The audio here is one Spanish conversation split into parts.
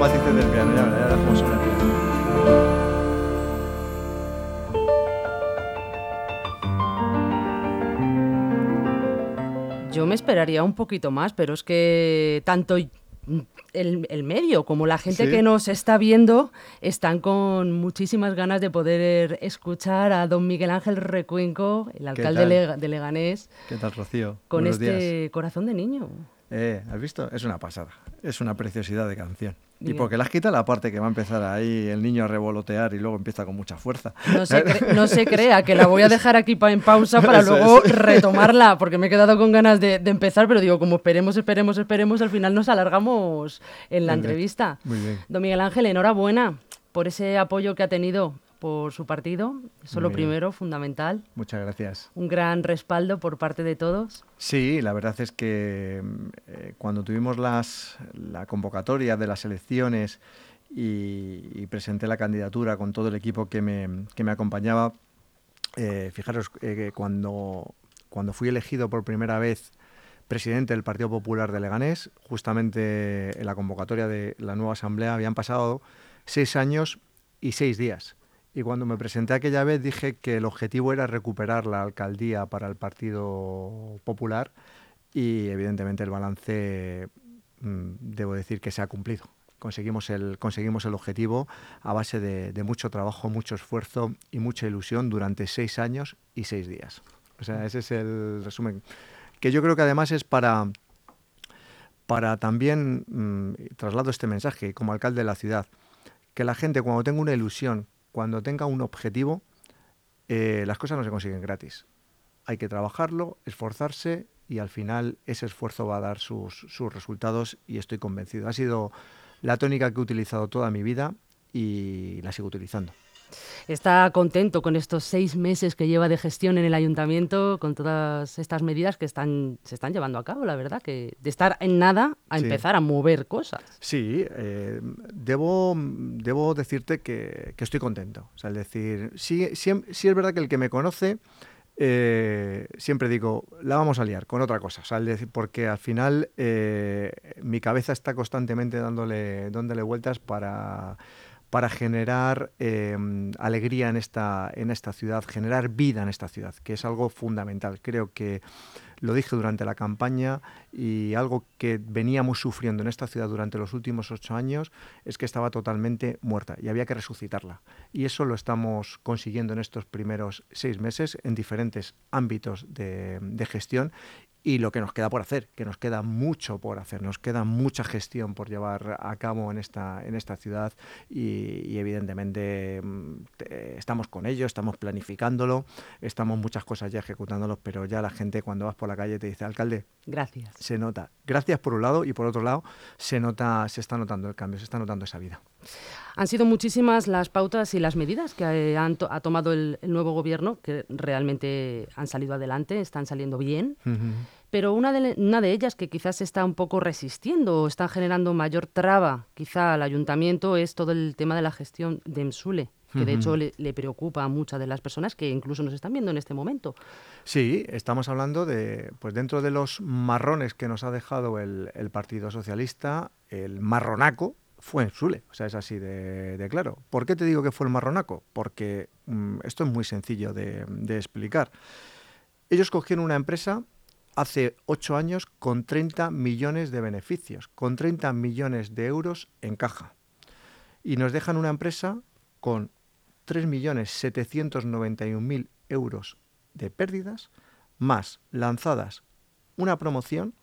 matices del piano, ya verás cómo suena el piano. Yo me esperaría un poquito más, pero es que tanto el, el medio como la gente Sí. que nos está viendo están con muchísimas ganas de poder escuchar a don Miguel Ángel Recuenco, el alcalde de Leganés, ¿Qué tal, Rocío? con Buenos días. este corazón de niño. Eh, ¿Has visto? Es una pasada. Es una preciosidad de canción. Y Bien. porque las quita la parte que va a empezar ahí el niño a revolotear y luego empieza con mucha fuerza. No se, cre- no se crea que la voy a dejar aquí pa- en pausa para Eso luego es. retomarla, porque me he quedado con ganas de, de empezar, pero digo, como esperemos, esperemos, esperemos, al final nos alargamos en la Muy bien. entrevista. Muy bien. Don Miguel Ángel, enhorabuena por ese apoyo que ha tenido por su partido. Eso es lo primero, fundamental. Muchas gracias. Un gran respaldo por parte de todos. Sí, la verdad es que eh, cuando tuvimos las, la convocatoria de las elecciones y, y presenté la candidatura con todo el equipo que me, que me acompañaba, eh, fijaros eh, que cuando, cuando fui elegido por primera vez presidente del Partido Popular de Leganés, justamente en la convocatoria de la nueva asamblea habían pasado seis años y seis días. Y cuando me presenté aquella vez dije que el objetivo era recuperar la alcaldía para el Partido Popular y evidentemente el balance mm, debo decir que se ha cumplido. Conseguimos el, conseguimos el objetivo a base de, mucho trabajo, mucho esfuerzo y mucha ilusión durante seis años y seis días. O sea, ese es el resumen. Que yo creo que además es para, para también, mm, traslado este mensaje como alcalde de la ciudad, que la gente cuando tenga una ilusión, cuando tenga un objetivo, eh, las cosas no se consiguen gratis. Hay que trabajarlo, esforzarse y al final ese esfuerzo va a dar sus, sus resultados y estoy convencido. Ha sido la tónica que he utilizado toda mi vida y la sigo utilizando. Está contento con estos seis meses que lleva de gestión en el ayuntamiento, con todas estas medidas que están, se están llevando a cabo, la verdad, que de estar en nada a Sí. empezar a mover cosas. Sí, eh, debo, debo decirte que, que estoy contento. O sea, es decir, sí, siem- sí es verdad que el que me conoce eh, siempre digo, la vamos a liar con otra cosa. Porque al final eh, mi cabeza está constantemente dándole, dándole vueltas para, para generar eh, alegría en esta, en esta ciudad, generar vida en esta ciudad, que es algo fundamental. Creo que lo dije durante la campaña y algo que veníamos sufriendo en esta ciudad durante los últimos ocho años es que estaba totalmente muerta y había que resucitarla. Y eso lo estamos consiguiendo en estos primeros seis meses en diferentes ámbitos de gestión y lo que nos queda por hacer, que nos queda mucho por hacer, nos queda mucha gestión por llevar a cabo en esta, en esta ciudad y, y evidentemente mm, te- estamos con ello, estamos planificándolo, estamos muchas cosas ya ejecutándolos, pero ya la gente cuando vas por la calle te dice, alcalde, Gracias. se nota. Gracias por un lado y por otro lado se nota, se está notando el cambio, se está notando esa vida. Han sido muchísimas las pautas y las medidas que eh, han to- ha tomado el, el nuevo gobierno, que realmente han salido adelante, están saliendo bien. Pero una de, le- una de ellas que quizás está un poco resistiendo o está generando mayor traba quizá al ayuntamiento es todo el tema de la gestión de MSULE, que de hecho le, le preocupa a muchas de las personas que incluso nos están viendo en este momento. Sí, estamos hablando de, pues dentro de los marrones que nos ha dejado el, el Partido Socialista, el marronaco fue en Sule, o sea, es así de, claro. ¿Por qué te digo que fue el marronaco? Porque mm, esto es muy sencillo de, de explicar. Ellos cogieron una empresa hace ocho años con 30 millones de beneficios, con 30 millones de euros en caja. Y nos dejan una empresa con 3.791.000 euros de pérdidas, más lanzadas una promoción,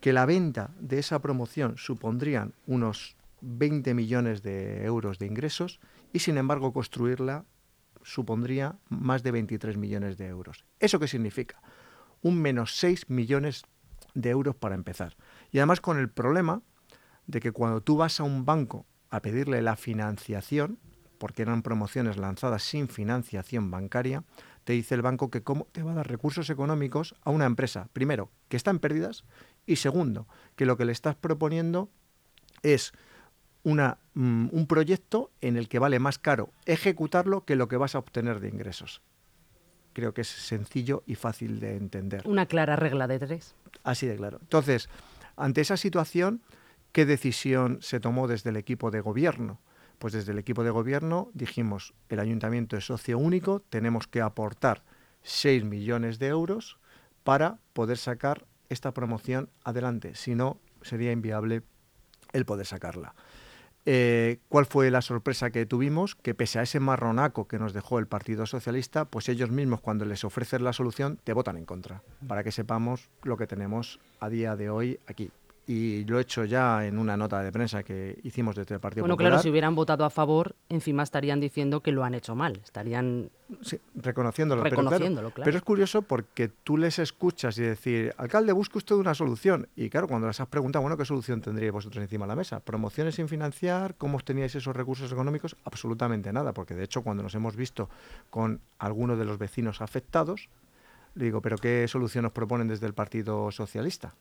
que la venta de esa promoción supondrían unos 20 millones de euros de ingresos y sin embargo construirla supondría más de 23 millones de euros. ¿Eso qué significa? Un menos 6 millones de euros para empezar. Y además con el problema de que cuando tú vas a un banco a pedirle la financiación, porque eran promociones lanzadas sin financiación bancaria, te dice el banco que cómo te va a dar recursos económicos a una empresa, primero, que está en pérdidas, y segundo, que lo que le estás proponiendo es una, mm, un proyecto en el que vale más caro ejecutarlo que lo que vas a obtener de ingresos. Creo que es sencillo y fácil de entender. Una clara regla de tres. Así de claro. Entonces, ante esa situación, ¿qué decisión se tomó desde el equipo de gobierno? Pues desde el equipo de gobierno dijimos, el ayuntamiento es socio único, tenemos que aportar 6 millones de euros para poder sacar esta promoción adelante, si no sería inviable el poder sacarla. Eh, ¿Cuál fue la sorpresa que tuvimos? Que pese a ese marronaco que nos dejó el Partido Socialista, pues ellos mismos cuando les ofrecen la solución te votan en contra, para que sepamos lo que tenemos a día de hoy aquí y lo he hecho ya en una nota de prensa que hicimos desde el Partido bueno, claro, si hubieran votado a favor, encima estarían diciendo que lo han hecho mal, estarían reconociéndolo. pero, pero, es curioso porque tú les escuchas y decir, alcalde, busque usted una solución. Y claro, cuando les has preguntado, bueno, ¿qué solución tendríais vosotros encima de la mesa? ¿Promociones sin financiar? ¿Cómo teníais esos recursos económicos? Absolutamente nada, porque de hecho cuando nos hemos visto con algunos de los vecinos afectados, le digo, ¿pero qué solución nos proponen desde el Partido Socialista?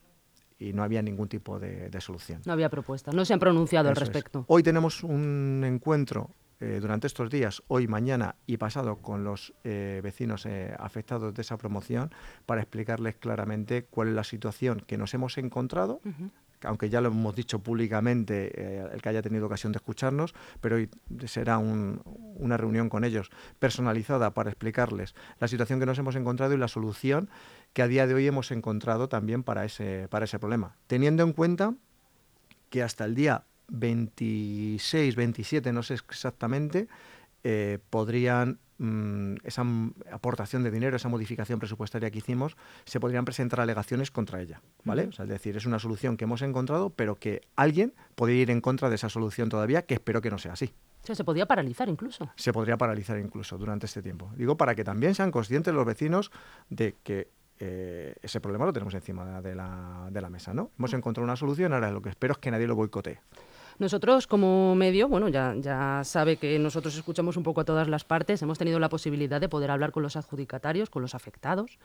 Y no había ningún tipo de, solución. No había propuesta, no se han pronunciado al respecto. Hoy tenemos un encuentro eh, durante estos días, hoy, mañana y pasado, con los eh, vecinos eh, afectados de esa promoción para explicarles claramente cuál es la situación que nos hemos encontrado, aunque ya lo hemos dicho públicamente, el que haya tenido ocasión de escucharnos, pero hoy será una reunión con ellos personalizada para explicarles la situación que nos hemos encontrado y la solución que a día de hoy hemos encontrado también para ese, para ese problema. Teniendo en cuenta que hasta el día 26, 27, no sé exactamente, eh, podrían Mm, esa aportación de dinero, esa modificación presupuestaria que hicimos, se podrían presentar alegaciones contra ella, ¿vale? es decir, es una solución que hemos encontrado, pero que alguien podría ir en contra de esa solución todavía, que espero que no sea así. se podría paralizar incluso. Se podría paralizar incluso durante este tiempo. Digo, para que también sean conscientes los vecinos de que eh, ese problema lo tenemos encima de la, de la mesa, ¿no? Hemos encontrado una solución, ahora lo que espero es que nadie lo boicotee. Nosotros como medio, bueno, ya, sabe que nosotros escuchamos un poco a todas las partes, hemos tenido la posibilidad de poder hablar con los adjudicatarios, con los afectados,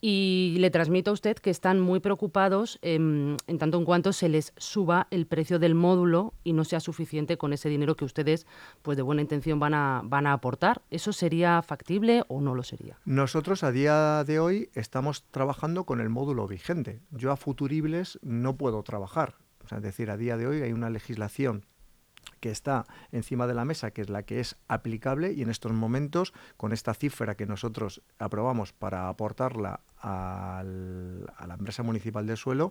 y le transmito a usted que están muy preocupados en tanto en cuanto se les suba el precio del módulo y no sea suficiente con ese dinero que ustedes, pues de buena intención, van a, van a aportar. ¿Eso sería factible o no lo sería? Nosotros a día de hoy estamos trabajando con el módulo vigente. Yo a futuribles no puedo trabajar es decir, a día de hoy hay una legislación que está encima de la mesa, que es la que es aplicable y en estos momentos, con esta cifra que nosotros aprobamos para aportarla a la empresa municipal del suelo,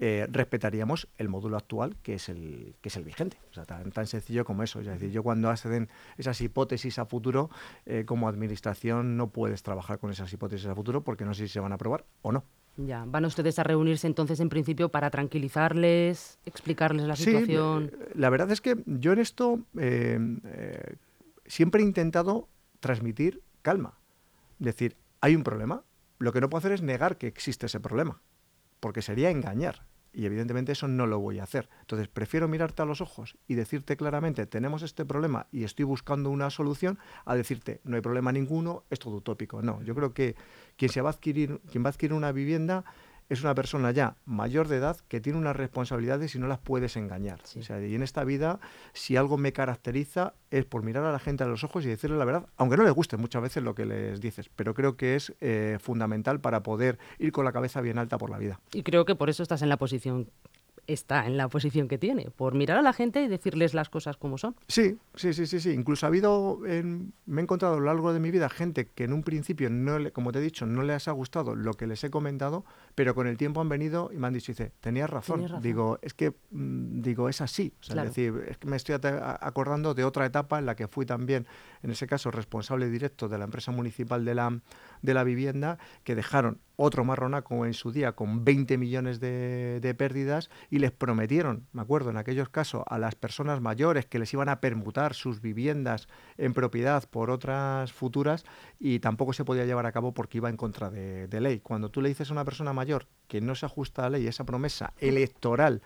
eh, respetaríamos el módulo actual, que es el, que es el vigente. O sea, tan, sencillo como eso. Es decir, yo cuando hacen esas hipótesis a futuro, eh, como administración no puedes trabajar con esas hipótesis a futuro porque no sé si se van a aprobar o no. Ya, van ustedes a reunirse entonces en principio para tranquilizarles, explicarles la situación. Eh, la verdad es que yo en esto eh, eh, siempre he intentado transmitir calma. Decir, hay un problema. Lo que no puedo hacer es negar que existe ese problema, porque sería engañar. Y evidentemente eso no lo voy a hacer. Entonces prefiero mirarte a los ojos y decirte claramente, tenemos este problema y estoy buscando una solución, a decirte, no hay problema ninguno, es todo utópico. No, yo creo que quien, se va a adquirir, quien va a adquirir una vivienda es una persona ya mayor de edad que tiene unas responsabilidades y no las puedes engañar. y en esta vida, si algo me caracteriza, es por mirar a la gente a los ojos y decirle la verdad, aunque no le guste muchas veces lo que les dices, pero creo que es eh, fundamental para poder ir con la cabeza bien alta por la vida. Y creo que por eso estás en la posición está en la posición que tiene, por mirar a la gente y decirles las cosas como son. Sí, sí, sí, sí, sí. Incluso ha habido, me he encontrado a lo largo de mi vida gente que en un principio, no le, como te he dicho, no les ha gustado lo que les he comentado, pero con el tiempo han venido y me han dicho, dice, tenías razón. Digo, es que, mm, digo, es así. Es decir, es que me estoy acordando de otra etapa en la que fui también, en ese caso, responsable directo de la empresa municipal de la, de la vivienda, que dejaron otro marronaco en su día con 20 millones de, de, pérdidas y les prometieron, me acuerdo, en aquellos casos a las personas mayores que les iban a permutar sus viviendas en propiedad por otras futuras y tampoco se podía llevar a cabo porque iba en contra de, ley. Cuando tú le dices a una persona mayor que no se ajusta a la ley, esa promesa electoral,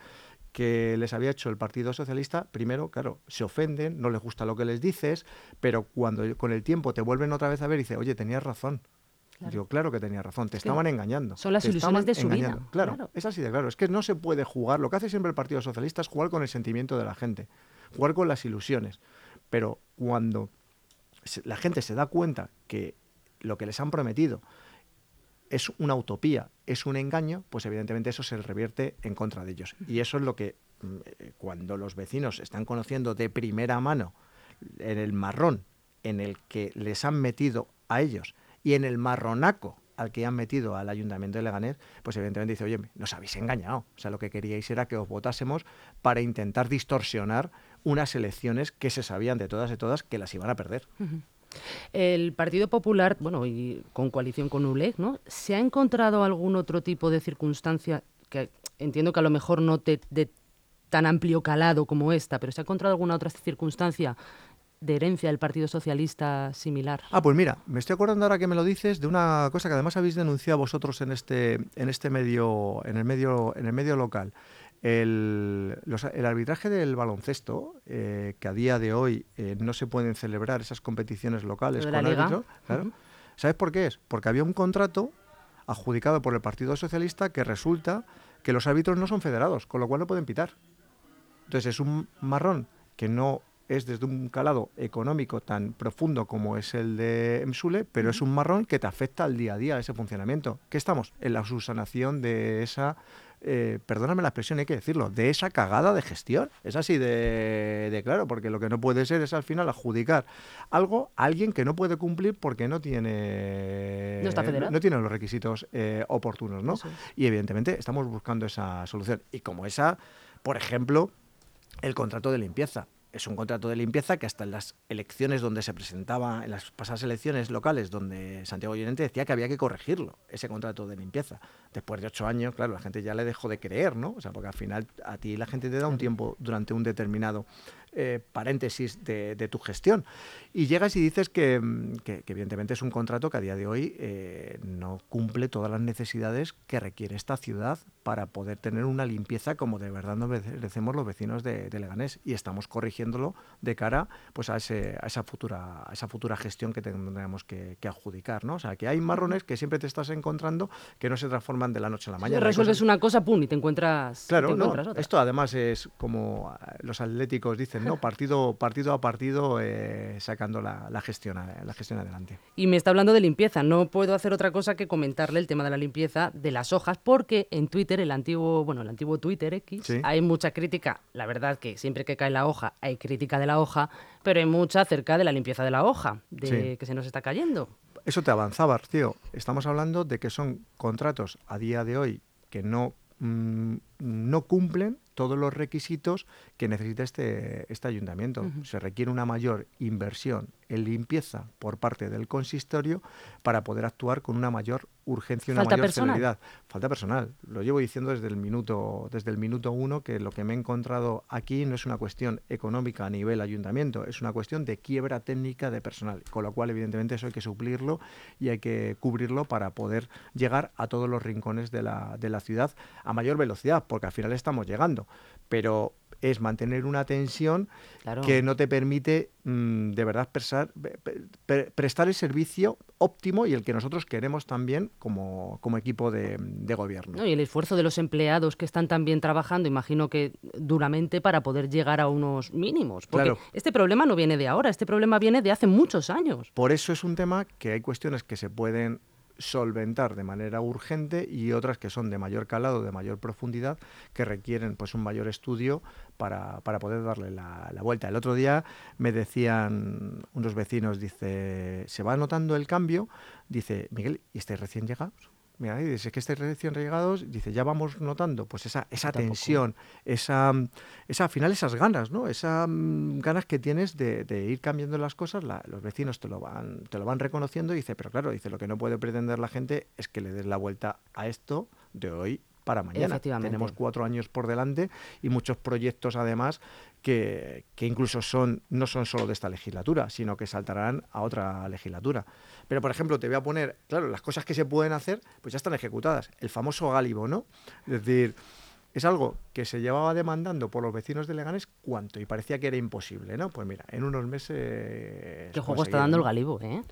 que les había hecho el Partido Socialista, primero, claro, se ofenden, no les gusta lo que les dices, pero cuando con el tiempo te vuelven otra vez a ver y dice, oye, tenías razón, Claro. Digo, claro que tenía razón, te estaban engañando. Son las ilusiones de su vida. Claro, es así de claro. Es que no se puede jugar. Lo que hace siempre el Partido Socialista es jugar con el sentimiento de la gente, jugar con las ilusiones. Pero cuando la gente se da cuenta que lo que les han prometido es una utopía, es un engaño, pues evidentemente eso se revierte en contra de ellos. Y eso es lo que mm, eh, cuando los vecinos están conociendo de primera mano en el marrón en el que les han metido a ellos y en el marronaco al que han metido al ayuntamiento de Leganés, pues evidentemente dice, oye, nos habéis engañado. O sea, lo que queríais era que os votásemos para intentar distorsionar unas elecciones que se sabían de todas y todas que las iban a perder. El Partido Popular, bueno, y con coalición con ULEG, ¿no? ¿Se ha encontrado algún otro tipo de circunstancia que entiendo que a lo mejor no te, de tan amplio calado como esta, pero ¿se ha encontrado alguna otra circunstancia de herencia del Partido Socialista similar? Ah, pues mira, me estoy acordando ahora que me lo dices de una cosa que además habéis denunciado vosotros en este, en este medio, en el medio, en el medio local. El, arbitraje del baloncesto, eh, que a día de hoy eh, no se pueden celebrar esas competiciones locales con árbitro, ¿sabes por qué es? Porque había un contrato adjudicado por el Partido Socialista que resulta que los árbitros no son federados, con lo cual no pueden pitar. Entonces es un marrón que no es desde un calado económico tan profundo como es el de Msule, pero es un marrón que te afecta al día a día ese funcionamiento. ¿Qué estamos? En la subsanación de esa, eh, perdóname la expresión, hay que decirlo, de esa cagada de gestión. Es así de, claro, porque lo que no puede ser es al final adjudicar algo a alguien que no puede cumplir porque no tiene, no, tiene los requisitos eh, oportunos, ¿no? Y evidentemente estamos buscando esa solución. Y como esa, por ejemplo, el contrato de limpieza es un contrato de limpieza que hasta en las elecciones donde se presentaba, en las pasadas elecciones locales donde Santiago Llorente decía que había que corregirlo, ese contrato de limpieza. Después de ocho años, claro, la gente ya le dejó de creer, ¿no? O sea, porque al final a ti la gente te da un tiempo durante un determinado eh, paréntesis de, tu gestión. Y llegas y dices que, evidentemente es un contrato que a día de hoy eh, no cumple todas las necesidades que requiere esta ciudad para poder tener una limpieza como de verdad nos merecemos los vecinos de, Leganés. Y estamos corrigiéndolo de cara pues, a, ese, a, esa, futura, a esa futura gestión que tendremos que, adjudicar. ¿no? O sea, que hay marrones que siempre te estás encontrando que no se transforman de la noche a la mañana. resuelves una cosa, pum, y te encuentras, claro, otra. Esto además es como los atléticos dicen, ¿no? Partido, partido a partido eh, sacando la, gestión, la gestión adelante. Y me está hablando de limpieza. No puedo hacer otra cosa que comentarle el tema de la limpieza de las hojas, porque en Twitter, el antiguo, bueno, el antiguo Twitter X, hay mucha crítica. La verdad que siempre que cae la hoja hay crítica de la hoja, pero hay mucha acerca de la limpieza de la hoja, de que se nos está cayendo. Eso te avanzaba, tío. Estamos hablando de que son contratos a día de hoy que no, mm, no cumplen todos los requisitos que necesita este, este ayuntamiento. Se requiere una mayor inversión en limpieza por parte del consistorio para poder actuar con una mayor urgencia y una mayor celeridad. Falta personal. Lo llevo diciendo desde el minuto desde el minuto uno que lo que me he encontrado aquí no es una cuestión económica a nivel ayuntamiento, es una cuestión de quiebra técnica de personal, con lo cual evidentemente eso hay que suplirlo y hay que cubrirlo para poder llegar a todos los rincones de la, de la ciudad a mayor velocidad, porque al final estamos llegando. Pero es mantener una tensión que no te permite mm, de verdad prestar, prestar el servicio óptimo y el que nosotros queremos también como, como equipo de, gobierno. y el esfuerzo de los empleados que están también trabajando, imagino que duramente para poder llegar a unos mínimos. Porque este problema no viene de ahora, este problema viene de hace muchos años. Por eso es un tema que hay cuestiones que se pueden solventar de manera urgente y otras que son de mayor calado, de mayor profundidad, que requieren pues un mayor estudio para, para poder darle la, la, vuelta. El otro día me decían unos vecinos, dice, ¿se va notando el cambio? Dice, Miguel, ¿y estáis recién llegados? Mira, dice que estáis recién llegados, dice, ya vamos notando pues esa, esa tensión, esa, esa, al final esas ganas, ¿no? Esas mm, ganas que tienes de, ir cambiando las cosas, los vecinos te lo van, te lo van reconociendo y dice, pero claro, dice, lo que no puede pretender la gente es que le des la vuelta a esto de hoy para mañana. Tenemos cuatro años por delante y muchos proyectos además que, que, incluso son, no son solo de esta legislatura, sino que saltarán a otra legislatura. Pero, por ejemplo, te voy a poner, claro, las cosas que se pueden hacer, pues ya están ejecutadas. El famoso Gálibo, ¿no? Es decir, es algo que se llevaba demandando por los vecinos de Leganés cuánto y parecía que era imposible, ¿no? Pues mira, en unos meses... ¿Qué juego está dando el Gálibo, eh?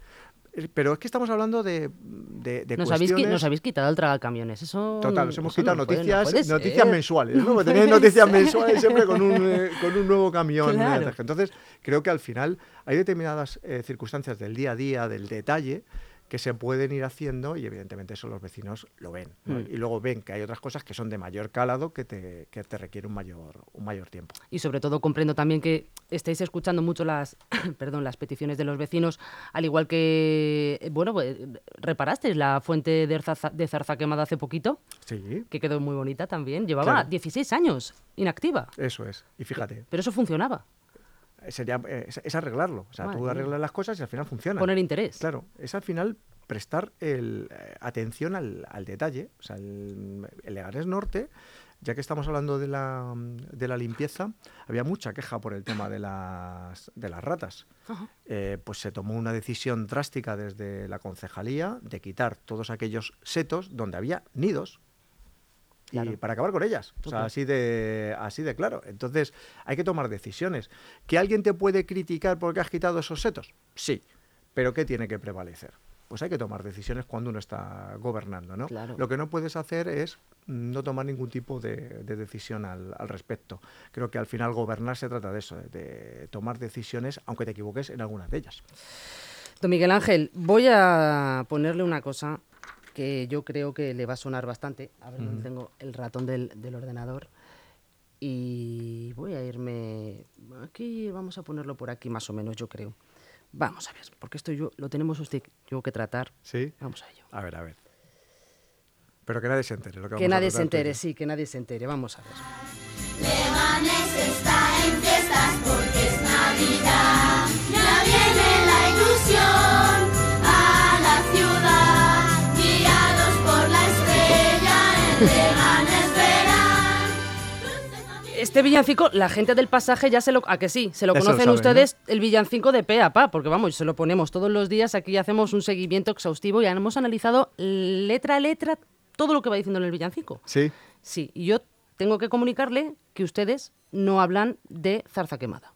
Eh, pero es que estamos hablando de, de, nos cuestiones... Habéis, nos habéis quitado el tragacamiones, eso... Total, nos hemos quitado noticias, noticias mensuales, ¿no? Tenéis noticias mensuales siempre con un, eh, con un nuevo camión. Entonces, creo que al final hay determinadas eh, circunstancias del día a día, del detalle, que se pueden ir haciendo y evidentemente eso los vecinos lo ven. Mm. Y luego ven que hay otras cosas que son de mayor calado que te, que te requiere un mayor, un mayor tiempo. Y sobre todo comprendo también que estáis escuchando mucho las, perdón, las peticiones de los vecinos, al igual que, bueno, pues, reparasteis la fuente de, zarza, de zarza quemada hace poquito. Sí. Que quedó muy bonita también. Llevaba 16 años inactiva. Eso es. Y fíjate. Pero eso funcionaba. Sería, eh, es, arreglarlo. O sea, tú arreglas las cosas y al final funciona. Poner interés. Claro, es al final prestar el, eh, atención al, detalle. O sea, el, el Norte, ya que estamos hablando de la, de la, limpieza, había mucha queja por el tema de las, de las ratas. Eh, pues se tomó una decisión drástica desde la concejalía de quitar todos aquellos setos donde había nidos. Y para acabar con ellas. O sea, así de, así de claro. Entonces, hay que tomar decisiones. ¿Que alguien te puede criticar porque has quitado esos setos? Sí. Pero ¿qué tiene que prevalecer? pues hay que tomar decisiones cuando uno está gobernando, ¿no? Lo que no puedes hacer es no tomar ningún tipo de, decisión al, respecto. Creo que al final gobernar se trata de eso, de, tomar decisiones, aunque te equivoques en algunas de ellas. Don Miguel Ángel, voy a ponerle una cosa que yo creo que le va a sonar bastante. A ver, dónde tengo el ratón del, del ordenador. Y voy a irme... Aquí vamos a ponerlo por aquí más o menos, yo creo. Vamos a ver, porque esto yo lo tenemos usted yo que tratar. Sí. Vamos a ello. A ver, a ver. Pero que nadie se entere. Lo que, que nadie se entere, sí, que nadie se entere. Vamos a ver. Está este villancico, la gente del pasaje ya se lo... ¿A que sí? Se lo conocen ustedes el villancico de pe a pa, porque vamos, se lo ponemos todos los días, aquí hacemos un seguimiento exhaustivo y hemos analizado letra a letra todo lo que va diciendo en el villancico. Sí. Sí, y yo tengo que comunicarle que ustedes no hablan de zarza quemada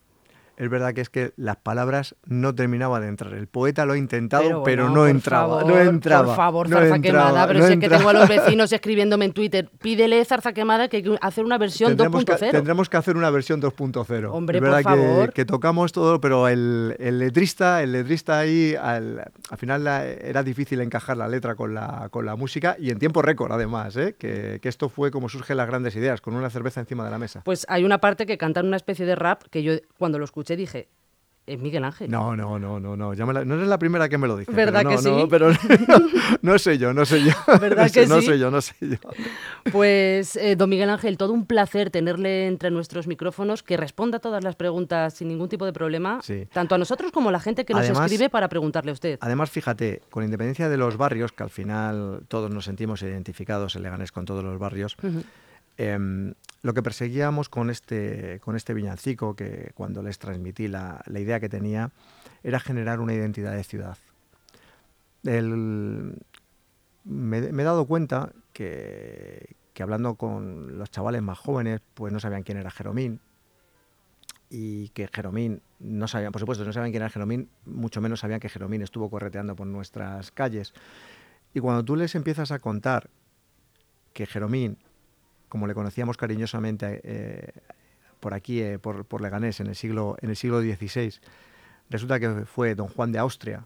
es verdad que es que las palabras no terminaban de entrar. El poeta lo ha intentado, pero, no, entraba, no entraba. Por favor, zarza quemada. Pero si es que tengo a los vecinos escribiéndome en Twitter, pídele zarza quemada que hay que hacer una versión 2.0. Tendremos que hacer una versión 2.0. Hombre, es verdad por favor. Que, tocamos todo, pero el, letrista, el letrista ahí, al, final era difícil encajar la letra con la, con la música y en tiempo récord, además, ¿eh? que, que esto fue como surgen las grandes ideas, con una cerveza encima de la mesa. Pues hay una parte que cantan una especie de rap que yo cuando lo escuché dije, es Miguel Ángel. No, no, no, no, no. no eres la primera que me lo dice. ¿Verdad que sí? No, pero no, sé yo, no sé yo. ¿Verdad que no sí? sé yo, no sé yo. Pues, eh, don Miguel Ángel, todo un placer tenerle entre nuestros micrófonos, que responda a todas las preguntas sin ningún tipo de problema, tanto a nosotros como a la gente que nos escribe para preguntarle a usted. Además, fíjate, con independencia de los barrios, que al final todos nos sentimos identificados en Leganés con todos los barrios, Em, lo que perseguíamos con este, con este viñancico, que cuando les transmití la, idea que tenía, era generar una identidad de ciudad. me, he dado cuenta que, hablando con los chavales más jóvenes, pues no sabían quién era Jeromín, y que Jeromín no sabían, por supuesto, no sabían quién era Jeromín, mucho menos sabían que Jeromín estuvo correteando por nuestras calles. Y cuando tú les empiezas a contar que Jeromín como le conocíamos cariñosamente eh, por aquí, eh, por, Leganés, en el, siglo, en el siglo XVI. Resulta que fue don Juan de Austria,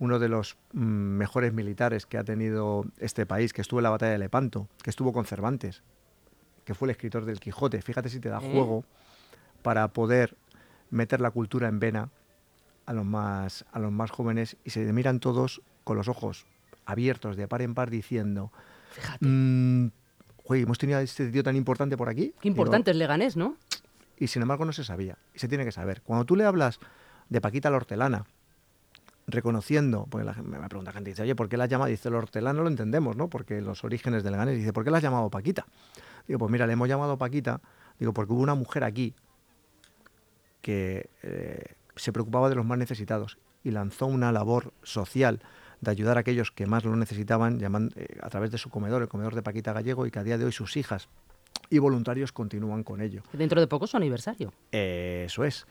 uno de los mm, mejores militares que ha tenido este país, que estuvo en la batalla de Lepanto, que estuvo con Cervantes, que fue el escritor del Quijote. Fíjate si te da juego para poder meter la cultura en vena a los más, a los más jóvenes y se miran todos con los ojos abiertos de par en par diciendo, Fíjate. Oye, hemos tenido a este tío tan importante por aquí. Qué importante es Leganés, ¿no? Y sin embargo no se sabía, y se tiene que saber. Cuando tú le hablas de Paquita la hortelana, reconociendo, porque la, me pregunta gente, dice, oye, ¿por qué la has llamado? Dice, la hortelana lo entendemos, ¿no? Porque los orígenes de Leganés, dice, ¿por qué la has llamado Paquita? Digo, pues mira, le hemos llamado Paquita, digo, porque hubo una mujer aquí que eh, se preocupaba de los más necesitados y lanzó una labor social de ayudar a aquellos que más lo necesitaban eh, a través de su comedor, el comedor de Paquita Gallego, y que a día de hoy sus hijas y voluntarios continúan con ello. Dentro de poco su aniversario. eso es.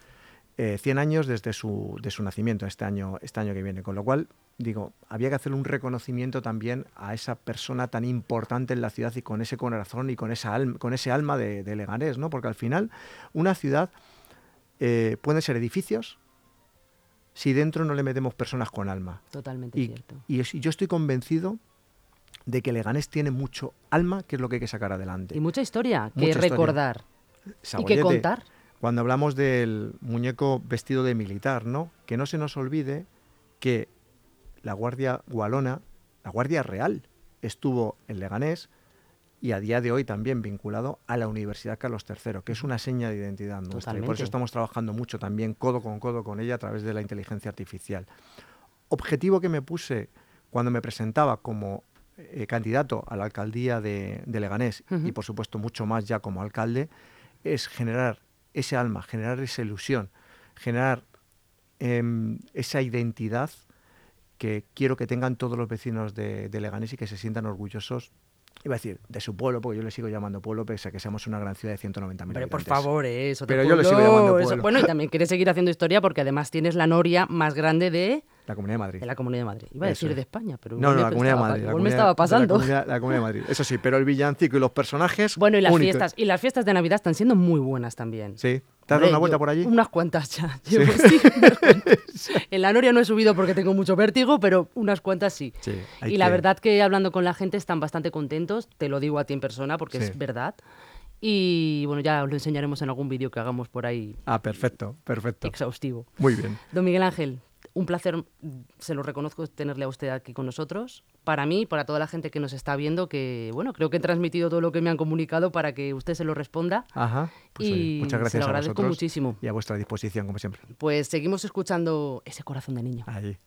100 eh, años desde su, de su nacimiento, este año, este año que viene. Con lo cual, digo, había que hacer un reconocimiento también a esa persona tan importante en la ciudad y con ese corazón y con, esa alma, con ese alma de, Leganés, ¿no? Porque al final, una ciudad eh, puede ser edificios, si dentro no le metemos personas con alma. Totalmente Y, cierto. y es- y yo estoy convencido de que Leganés tiene mucho alma, que es lo que hay que sacar adelante. Y mucha historia que Mucha historia. recordar y que contar. Cuando hablamos del muñeco vestido de militar, ¿no? Que no se nos olvide que la Guardia Gualona, la Guardia Real, estuvo en Leganés y a día de hoy también vinculado a la Universidad Carlos III, que es una seña de identidad nuestra. Y por eso estamos trabajando mucho también codo con codo con ella a través de la inteligencia artificial. Objetivo que me puse cuando me presentaba como eh, candidato a la alcaldía de, de Leganés y por supuesto mucho más ya como alcalde, es generar ese alma, generar esa ilusión, generar em, esa identidad que quiero que tengan todos los vecinos de, de Leganés y que se sientan orgullosos, iba a decir, de su pueblo, porque yo le sigo llamando pueblo, pese a que seamos una gran ciudad de 190.000 Hombre, habitantes. por favor, eh, eso de Pero yo le sigo pueblo, llamando eso- pueblo. Bueno, y también quieres seguir haciendo historia porque además tienes la noria más grande de, La Comunidad de Madrid. de la Comunidad de Madrid. Iba a decir es. de España, pero No, no, la Comunidad de Madrid. igual me estaba pasando. La comunidad, la Comunidad de Madrid. Eso sí, pero el villancico y los personajes. Bueno, y las únicos. fiestas, y las fiestas de Navidad están siendo muy buenas también. Sí. ¿Te has Hombre, dado una vuelta por allí? Unas cuantas ya. llevo, sí. En la Noria no he subido porque tengo mucho vértigo, pero unas cuantas sí. Sí, y la verdad que hablando con la gente están bastante contentos, te lo digo a ti en persona porque es verdad. Y bueno, ya os lo enseñaremos en algún vídeo que hagamos por ahí Ah, perfecto, perfecto. exhaustivo. Muy bien. Don Miguel Ángel, un placer, se lo reconozco, tenerle a usted aquí con nosotros. Para mí, para toda la gente que nos está viendo, que bueno, creo que he transmitido todo lo que me han comunicado para que usted se lo responda. Ajá. Pues, Y oye, muchas se gracias lo a agradezco vosotros muchísimo. Y a vuestra disposición, como siempre. Pues seguimos escuchando ese corazón de niño. Ahí.